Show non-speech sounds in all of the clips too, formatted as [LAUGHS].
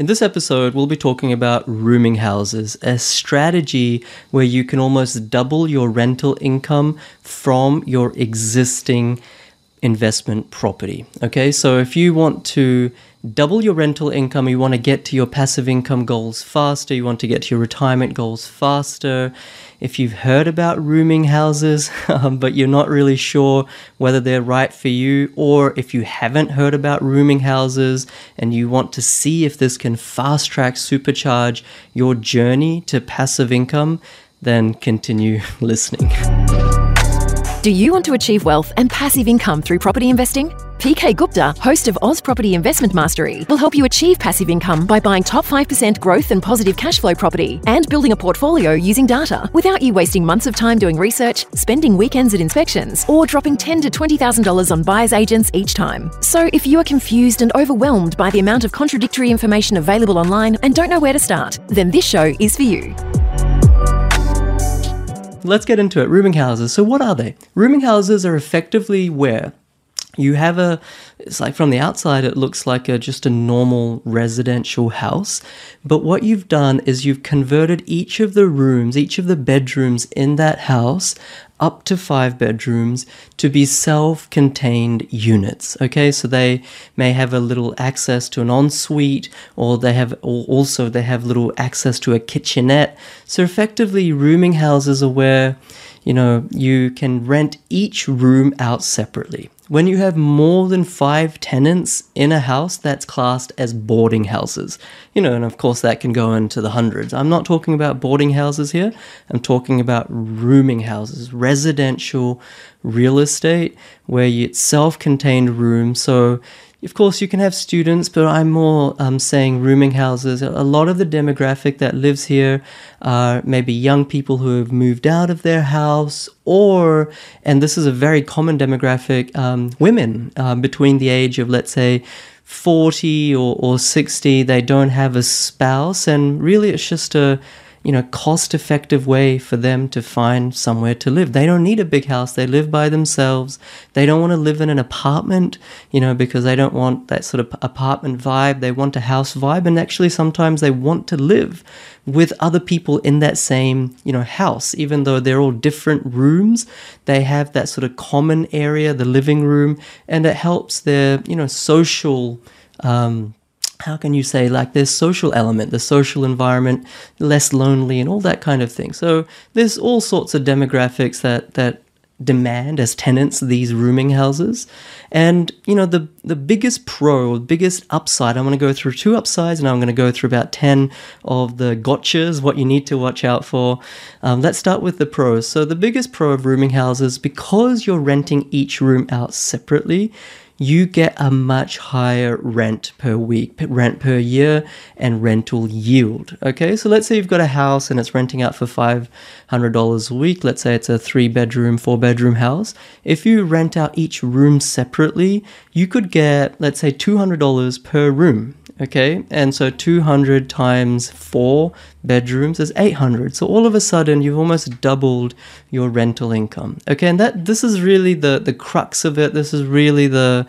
In this episode, we'll be talking about rooming houses, a strategy where you can almost double your rental income from your existing investment property. Okay, so if you want to double your rental income, you want to get to your passive income goals faster, you want to get to your retirement goals faster. If you've heard about rooming houses, [LAUGHS] um, but you're not really sure whether they're right for you, or if you haven't heard about rooming houses and you want to see if this can fast track, supercharge your journey to passive income, then continue [LAUGHS] listening. Do you want to achieve wealth and passive income through property investing? PK Gupta, host of Oz Property Investment Mastery, will help you achieve passive income by buying top 5% growth and positive cash flow property and building a portfolio using data without you wasting months of time doing research, spending weekends at inspections, or dropping $10 to $20,000 on buyer's agents each time. So if you are confused and overwhelmed by the amount of contradictory information available online and don't know where to start, then this show is for you. Let's get into it. Rooming houses. So, what are they? Rooming houses are effectively where you have a it's like from the outside it looks like a just a normal residential house but what you've done is you've converted each of the rooms each of the bedrooms in that house up to five bedrooms to be self-contained units okay? So they may have a little access to an ensuite or they have or also they have little access to a kitchenette. So effectively rooming houses are where you know you can rent each room out separately when you have more than five tenants in a house, that's classed as boarding houses. You know, and of course that can go into the hundreds. I'm not talking about boarding houses here, I'm talking about rooming houses, residential real estate where it's self contained rooms. So of course, you can have students, but I'm more um, saying rooming houses. A lot of the demographic that lives here are maybe young people who have moved out of their house, or, and this is a very common demographic, um, women um, between the age of, let's say, 40 or, or 60. They don't have a spouse, and really it's just a you know, cost effective way for them to find somewhere to live. They don't need a big house. They live by themselves. They don't want to live in an apartment, you know, because they don't want that sort of apartment vibe. They want a house vibe. And actually, sometimes they want to live with other people in that same, you know, house, even though they're all different rooms. They have that sort of common area, the living room, and it helps their, you know, social, um, how can you say like this social element the social environment less lonely and all that kind of thing? So there's all sorts of demographics that that demand as tenants these rooming houses. And you know the the biggest pro biggest upside i'm going to go through two upsides and i'm going to go through about 10 of the gotchas what you need to watch out for. Um, let's start with the pros. So the biggest pro of rooming houses because you're renting each room out separately you get a much higher rent per week, rent per year, and rental yield. Okay, so let's say you've got a house and it's renting out for $500 a week. Let's say it's a three bedroom, four bedroom house. If you rent out each room separately, you could get, let's say, $200 per room okay and so 200 times 4 bedrooms is 800 so all of a sudden you've almost doubled your rental income. Okay and that this is really the the crux of it. This is really the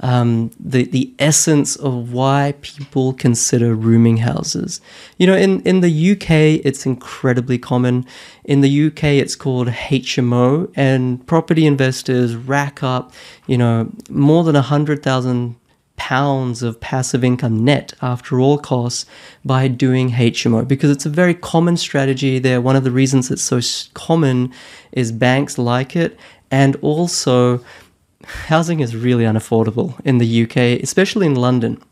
um, the the essence of why people consider rooming houses. You know in in the UK it's incredibly common. In the UK it's called HMO and property investors rack up you know more than a hundred thousand pounds of passive income net after all costs by doing HMO because it's a very common strategy there. One of the reasons it's so common is banks like it, and also housing is really unaffordable in the UK, especially in London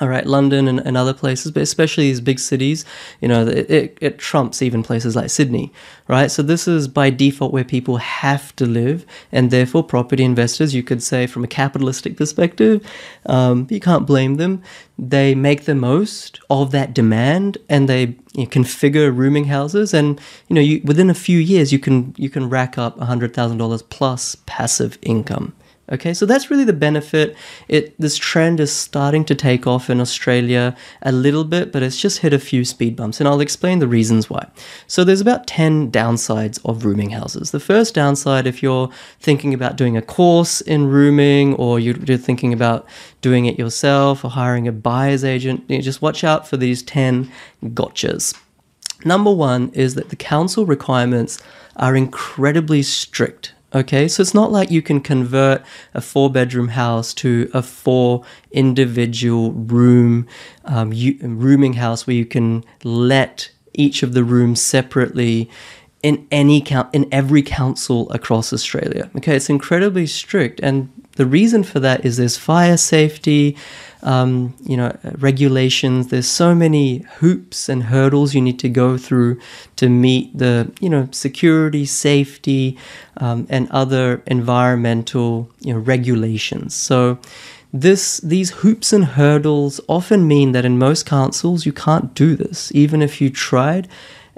all right, London and, and, other places, but especially these big cities, you know, it, it, it, trumps even places like Sydney, right? So this is by default where people have to live, and therefore property investors, you could say from a capitalistic perspective, um, you can't blame them. They make the most of that demand, and they you know, configure rooming houses, and you know, you, within a few years, you can you can rack up hundred thousand dollars plus passive income Okay, so that's really the benefit. It this trend is starting to take off in Australia a little bit, but it's just hit a few speed bumps, and I'll explain the reasons why. So there's about 10 downsides of rooming houses. The first downside, if you're thinking about doing a course in rooming or you're thinking about doing it yourself or hiring a buyer's agent, you know, just watch out for these 10 gotchas. Number one is that the council requirements are incredibly strict. Okay, so it's not like you can convert a four bedroom house to a four individual room um, rooming house where you can let each of the rooms separately in any count in every council across Australia. Okay, it's incredibly strict, and the reason for that is there's fire safety, um, you know, regulations. There's so many hoops and hurdles you need to go through to meet the, you know, security, safety, um, and other environmental, you know, regulations. So this these hoops and hurdles often mean that in most councils you can't do this even if you tried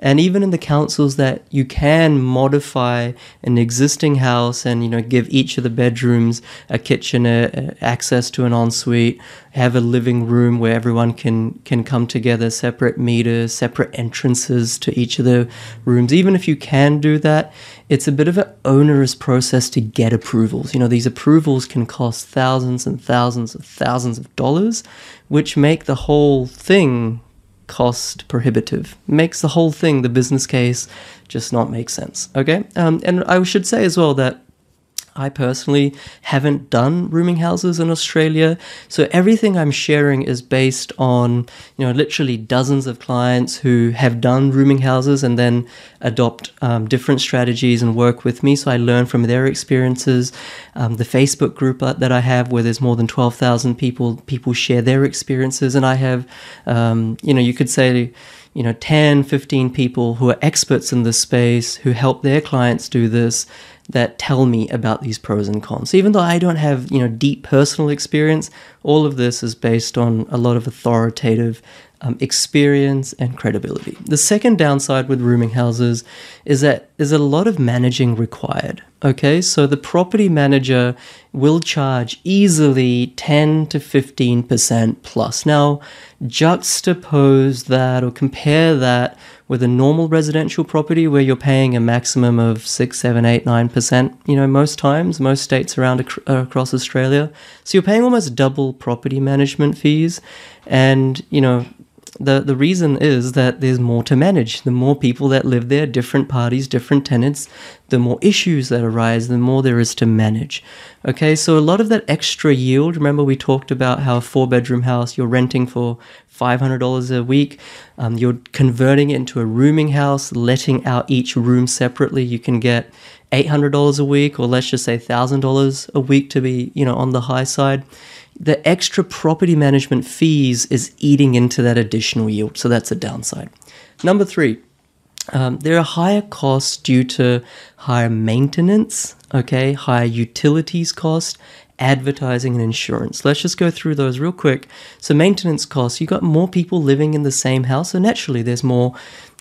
and even in the councils that you can modify an existing house and you know give each of the bedrooms a kitchen a, access to an ensuite have a living room where everyone can can come together separate meters separate entrances to each of the rooms. Even if you can do that it's a bit of an onerous process to get approvals. You know these approvals can cost thousands and thousands of thousands of dollars which make the whole thing cost prohibitive. Makes the whole thing, the business case, just not make sense. Okay? Um, and I should say as well that I personally haven't done rooming houses in Australia. So everything I'm sharing is based on, you know, literally dozens of clients who have done rooming houses and then adopt um, different strategies and work with me. So I learn from their experiences. Um, the Facebook group that I have where there's more than 12,000 people, people share their experiences. And I have, um, you know, you could say, you know 10 15 people who are experts in this space who help their clients do this that tell me about these pros and cons. So even though I don't have, you know, deep personal experience, all of this is based on a lot of authoritative um, experience and credibility. The second downside with rooming houses is that there's a lot of managing required. Okay, so the property manager will charge easily 10 to 15% plus. Now, juxtapose that or compare that with a normal residential property where you're paying a maximum of 6, 7, 8, 9%, you know, most times, most states around ac- across Australia. So you're paying almost double property management fees. And, you know, the, the reason is that there's more to manage. The more people that live there, different parties, different tenants, the more issues that arise, the more there is to manage. Okay, so a lot of that extra yield, remember we talked about how a four bedroom house you're renting for $500 a week, um, you're converting it into a rooming house, letting out each room separately. You can get $800 a week, or let's just say $1,000 a week to be, you know, on the high side the extra property management fees is eating into that additional yield. So that's a downside. Number three, um, there are higher costs due to higher maintenance, okay, higher utilities cost, advertising and insurance. Let's just go through those real quick. So maintenance costs, you got more people living in the same house, so naturally there's more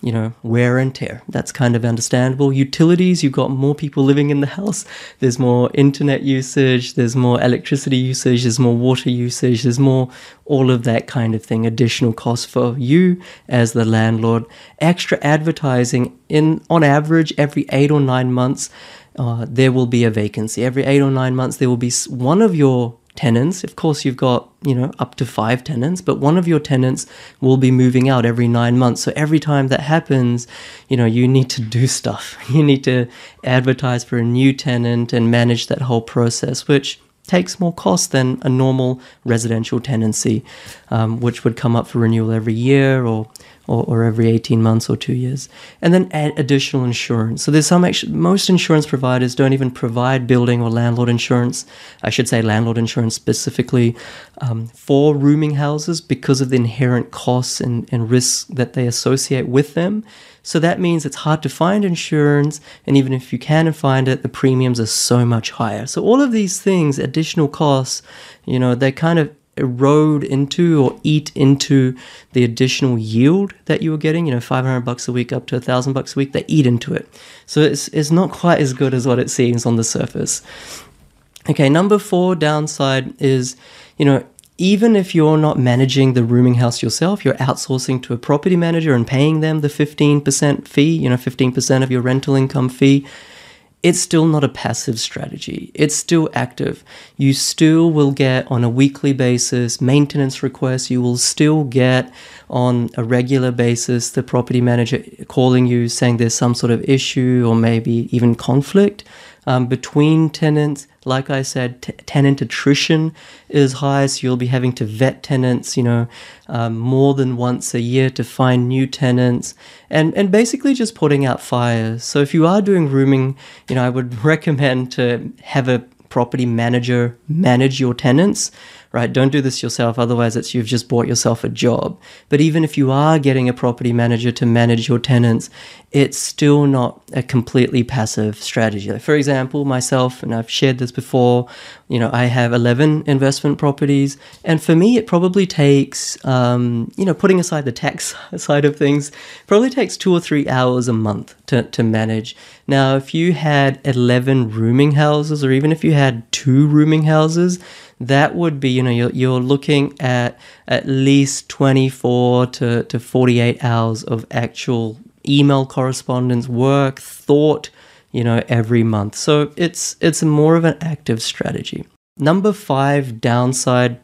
you know, wear and tear. That's kind of understandable. Utilities, you've got more people living in the house. There's more internet usage, there's more electricity usage, there's more water usage, there's more all of that kind of thing. Additional cost for you as the landlord. Extra advertising in on average every eight or nine months. Uh, there will be a vacancy. Every eight or nine months, there will be one of your tenants. Of course, you've got, you know, up to five tenants, but one of your tenants will be moving out every nine months. So every time that happens, you know, you need to do [LAUGHS] stuff. You need to advertise for a new tenant and manage that whole process, which takes more cost than a normal residential tenancy, um, which would come up for renewal every year or or, or every 18 months or two years. And then add additional insurance. So there's some, actually, most insurance providers don't even provide building or landlord insurance. I should say landlord insurance specifically um, for rooming houses because of the inherent costs and, and risks that they associate with them. So that means it's hard to find insurance, and even if you can find it, the premiums are so much higher. So all of these things, additional costs, you know, they kind of erode into or eat into the additional yield that you were getting, you know, 500 bucks a week up to a thousand bucks a week, they eat into it. So it's, it's not quite as good as what it seems on the surface. Okay, number four downside is, you know, even if you're not managing the rooming house yourself, you're outsourcing to a property manager and paying them the 15% fee, you know, 15% of your rental income fee, it's still not a passive strategy. It's still active. You still will get on a weekly basis maintenance requests. You will still get on a regular basis the property manager calling you saying there's some sort of issue or maybe even conflict um, between tenants. Like I said, t- tenant attrition is high, so you'll be having to vet tenants, you know, um, more than once a year to find new tenants, and and basically just putting out fires. So if you are doing rooming, you know, I would [LAUGHS] recommend to have a property manager manage your tenants right? Don't do this yourself, otherwise, it's you've just bought yourself a job. But even if you are getting a property manager to manage your tenants, it's still not a completely passive strategy. Like for example, myself, and I've shared this before, you know, I have 11 investment properties, and for me, it probably takes, um, you know, putting aside the tax [LAUGHS] side of things, probably takes two or three hours a month to, to manage. Now, if you had 11 rooming houses, or even if you had two rooming houses, that would be you know you're, you're looking at at least 24 to, to 48 hours of actual email correspondence work thought you know every month so it's it's more of an active strategy number five downside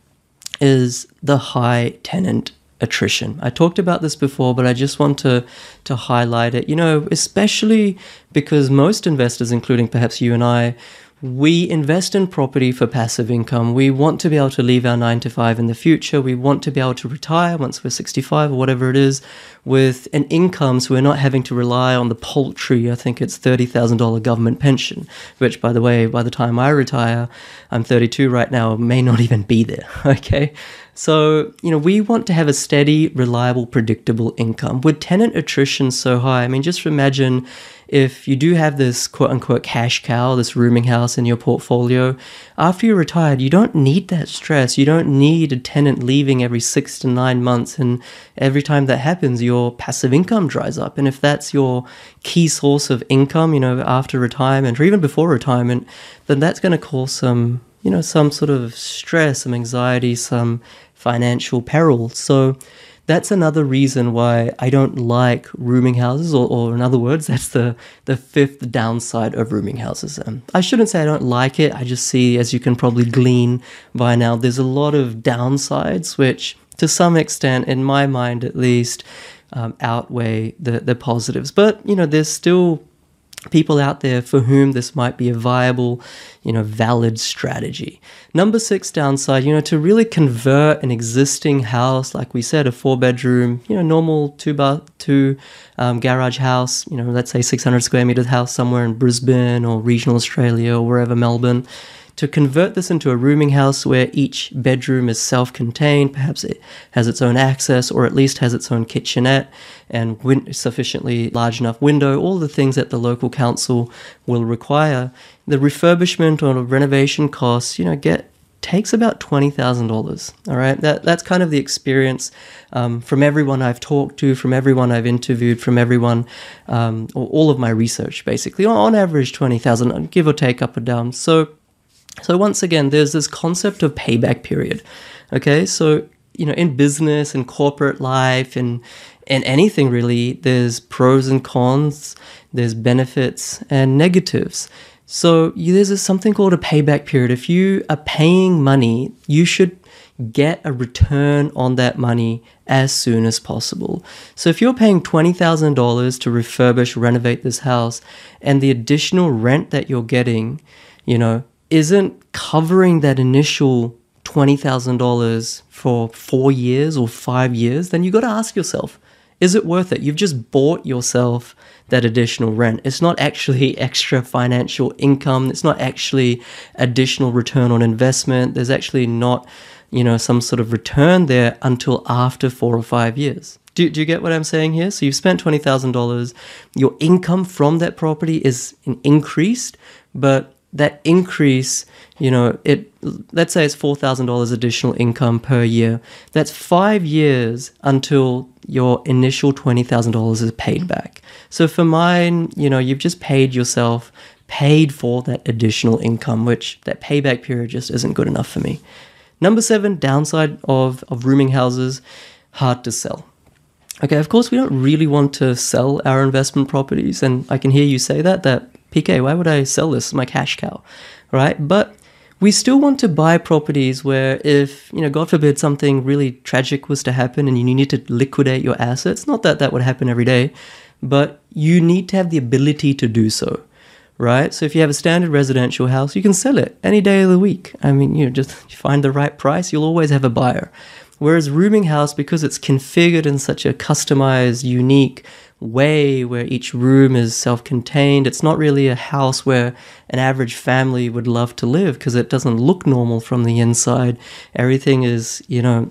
is the high tenant attrition. I talked about this before, but I just want to to highlight it. You know, especially because most investors, including perhaps you and I, we invest in property for passive income. We want to be able to leave our nine to five in the future. We want to be able to retire once we're 65 or whatever it is with an income so we're not having to rely on the paltry, I think it's $30,000 government pension, which, by the way, by the time I retire, I'm 32 right now, may not even be there. [LAUGHS] Okay. So, you know, we want to have a steady, reliable, predictable income. With tenant attrition so high, I mean, just imagine if you do have this quote unquote cash cow, this rooming house in your portfolio, after you're retired, you don't need that stress. You don't need a tenant leaving every six to nine months. And every time that happens, your passive income dries up. And if that's your key source of income, you know, after retirement or even before retirement, then that's going to cause some, you know, some sort of stress, some anxiety, some financial peril. So, that's another reason why I don't like rooming houses, or, or in other words, [LAUGHS] that's the, the fifth downside of rooming houses. Um, I shouldn't say I don't like it, I just see, as you can probably glean by now, there's a lot of downsides, which to some extent, in my mind at least, um, outweigh the, the positives. But, you know, there's still people out there for whom this might be a viable, you know, valid strategy. Number six downside, you know, to really convert an existing house, like we said, a four bedroom, you know, normal two bar two um, garage house, you know, let's say 600 square meters house somewhere in Brisbane or regional Australia or wherever Melbourne to convert this into a rooming house where each bedroom is self contained, perhaps it has its own access or at least has its own kitchenette and win- sufficiently large enough window, all the things that the local council will require. The refurbishment or renovation costs, you know, get takes about twenty thousand dollars. All right, that that's kind of the experience um, from everyone I've talked to, from everyone I've interviewed, from everyone, um, all of my research, basically. On average, twenty thousand, give or take, up or down. So so once again, there's this concept of payback period. Okay, so you know, in business and corporate life and and anything really, there's pros and cons, there's benefits and negatives. So there's a, something called a payback period. If you are paying money, you should get a return on that money as soon as possible. So if you're paying $20,000 to refurbish, renovate this house, and the additional rent that you're getting, you know, isn't covering that initial $20,000 for four years or five years, then you got to ask yourself, is it worth it? You've just bought yourself that additional rent. It's not actually [LAUGHS] extra financial income. It's not actually additional return on investment. There's actually not, you know, some sort of return there until after four or five years. Do, do you get what I'm saying here? So you've spent $20,000. Your income from that property is increased, but that increase, you know, it let's say it's four thousand dollars additional income per year. That's five years until your initial twenty thousand dollars is paid mm-hmm. back. So for mine, you know, you've just paid yourself paid for that additional income, which that payback period just isn't good enough for me. Number seven, downside of, of rooming houses, hard to sell. Okay, of course, we don't really want to sell our investment properties, and I can hear you say that, that PK, why would I sell this? My cash cow, right? But we still want to buy properties where if, you know, God forbid something really tragic was to happen and you need to liquidate your assets, not that that would happen every day, but you need to have the ability to do so, right? So if you have a standard residential house, you can sell it any day of the week. I mean, you know, just [LAUGHS] find the right price, you'll always have a buyer. Whereas rooming house, because it's configured in such a customized, unique way where each room is self contained, it's not really a house where an average family would love to live because it doesn't look normal from the inside. Everything is, you know,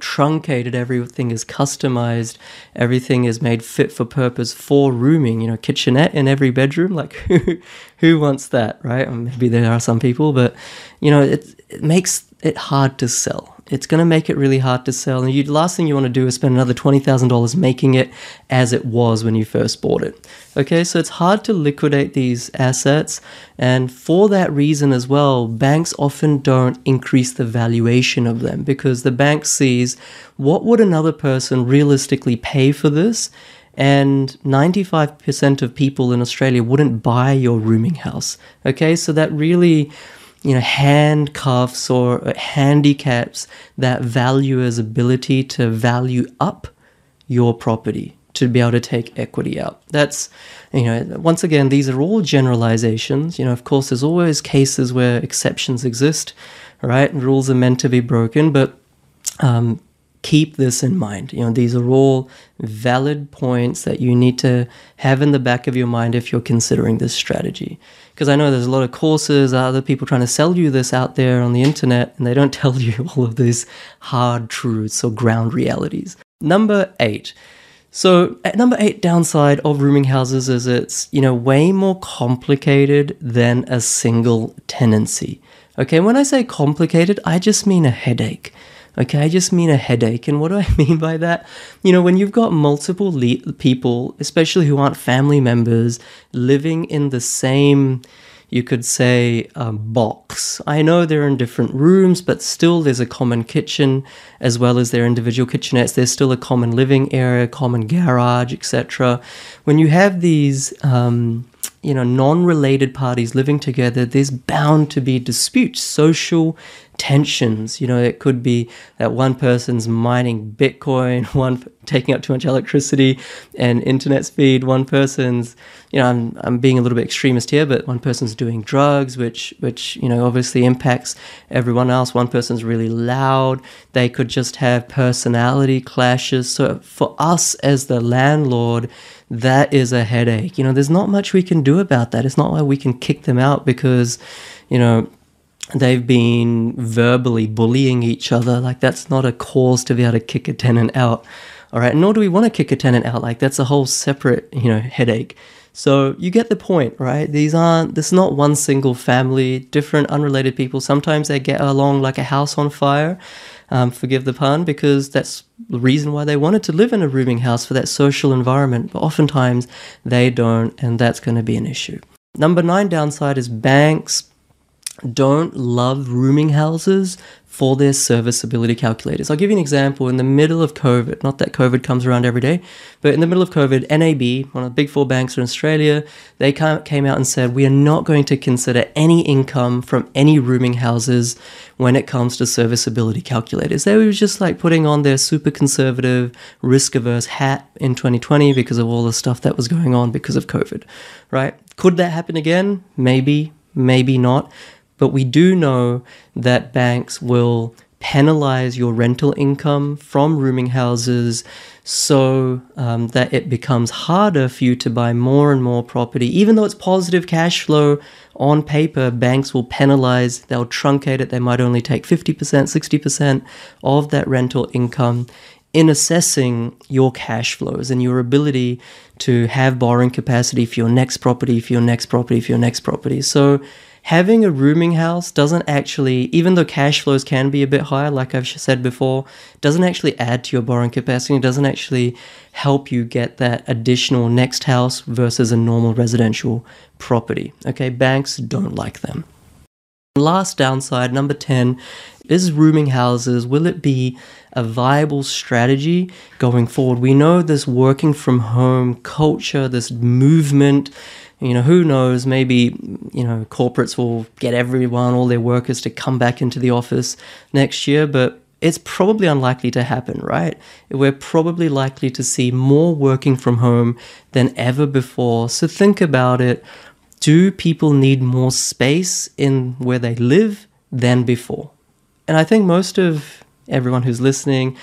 truncated. Everything is customized. Everything is made fit for purpose for rooming you know kitchenette in every bedroom. [LAUGHS] Like who who wants that right? Maybe there are some people but you know it, it makes it hard to sell it's going to make it really hard to sell. And the last thing you want to do is spend another $20,000 making it as it was when you first bought it. Okay, so it's hard to liquidate these assets. And for that reason as well, banks often don't increase the valuation of them because the bank sees what would another person realistically pay for this? and 95% of people in Australia wouldn't buy your rooming house. Okay, so that really you know, handcuffs or handicaps that valuer's ability to value up your property to be able to take equity out. That's, you know, once again, these are all generalizations. You know, of course, there's always cases where exceptions exist, right? Rules are meant to be broken, but um, keep this in mind. You know, these are all valid points that you need to have in the back of your mind if you're considering this strategy. Because I know there's a lot of courses, other people trying to sell you this out there on the internet, and they don't [LAUGHS] tell you all of these hard truths or ground realities. Number eight. So, at number eight downside of rooming houses is it's, you know, way more complicated than a single tenancy. Okay, when I say complicated, I just mean a headache. Okay, I just mean a headache. And what do I [LAUGHS] mean by that? You know, when you've got multiple le- people, especially who aren't family members, living in the same, you could say, um, box. I know they're in different rooms, but still there's a common kitchen as well as their individual kitchenettes. There's still a common living area, common garage, etc. When you have these, um, you know, non-related parties living together, there's bound to be disputes, social tensions. You know, it could be that one person's mining Bitcoin, [LAUGHS] one taking up too much electricity and internet speed, one person's, you know, I'm, I'm being a little bit extremist here, but one person's doing drugs, which, which, you know, obviously impacts everyone else. One person's really loud. They could just have personality clashes. So for us as the landlord, that is a headache. You know, there's not much we can do about that. It's not like we can kick them out because, you know, they've been verbally bullying each other. Like that's not a cause to be able to kick a tenant out. All right. Nor do we want to kick a tenant out. Like that's a whole separate, you know, headache. So you get the point, right? These aren't, this is not one single family, different unrelated people. Sometimes they get along like a house on fire. Um, forgive the pun, because that's the reason why they wanted to live in a rooming house for that social environment. But oftentimes they don't, and that's going to be an issue. Number nine downside is banks don't love rooming houses for their serviceability calculators. I'll give you an example. In the middle of COVID, not that COVID comes around every day, but in the middle of COVID, NAB, one of the big four banks in Australia, they came out and said, we are not going to consider any income from any rooming houses when it comes to serviceability calculators. They were just like putting on their super conservative, risk averse hat in 2020 because of all the stuff that was going on because of COVID, right? Could that happen again? Maybe, maybe not. But we do know that banks will penalize your rental income from rooming houses so um, that it becomes harder for you to buy more and more property. Even though it's positive cash flow on paper, banks will penalize, they'll truncate it, they might only take 50%, 60% of that rental income in assessing your cash flows and your ability to have borrowing capacity for your next property, for your next property, for your next property. So having a rooming house doesn't actually, even though cash flows can be a bit higher, like I've said before, doesn't actually add to your borrowing capacity. It doesn't actually help you get that additional next house versus a normal residential property. Okay, banks don't like them. Last downside, number 10, is rooming houses. Will it be a viable strategy going forward? We know this working from home culture, this movement you know, who knows? Maybe, you know, corporates will get everyone, all their workers to come back into the office next year, but it's probably unlikely to happen, right? We're probably likely to see more working from home than ever before. So think about it. Do people need more space in where they live than before? And I think most of everyone who's listening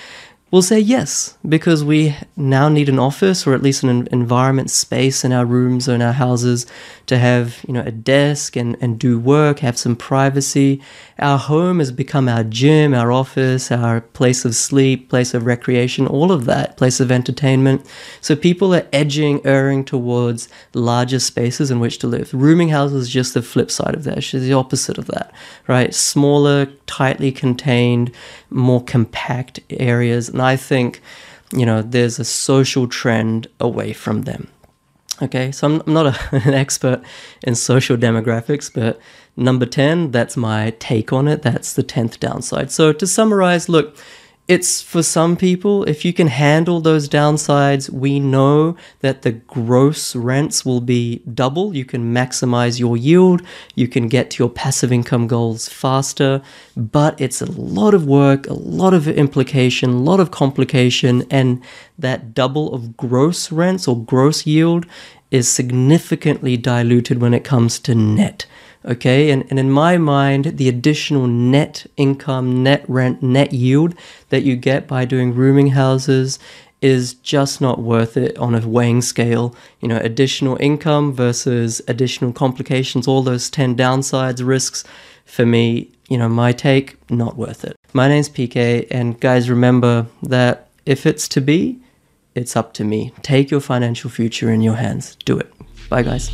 will say yes, because we now need an office or at least an environment space in our rooms or in our houses to have, you know, a desk and, and do work, have some privacy. Our home has become our gym, our office, our place of sleep, place of recreation, all of that, place of entertainment. So people are edging, erring towards larger spaces in which to live. Rooming houses is just the flip side of that. It's the opposite of that, right? Smaller, tightly contained, more compact areas. I think, you know, there's a social trend away from them. Okay, so I'm, I'm not a, [LAUGHS] an expert in social demographics, but number 10, that's my take on it. That's the 10th downside. So to summarize, look, it's for some people, if you can handle those downsides, we know that the gross rents will be double. You can maximize your yield, you can get to your passive income goals faster, but it's a lot of work, a lot of implication, a lot of complication, and that double of gross rents or gross yield is significantly diluted when it comes to net. Okay, and, and in my mind, the additional net income, net rent, net yield that you get by doing rooming houses is just not worth it on a weighing scale. You know, additional income versus additional complications, all those 10 downsides, risks. For me, you know, my take, not worth it. My name's PK, and guys, remember that if it's to be, it's up to me. Take your financial future in your hands. Do it. Bye, guys.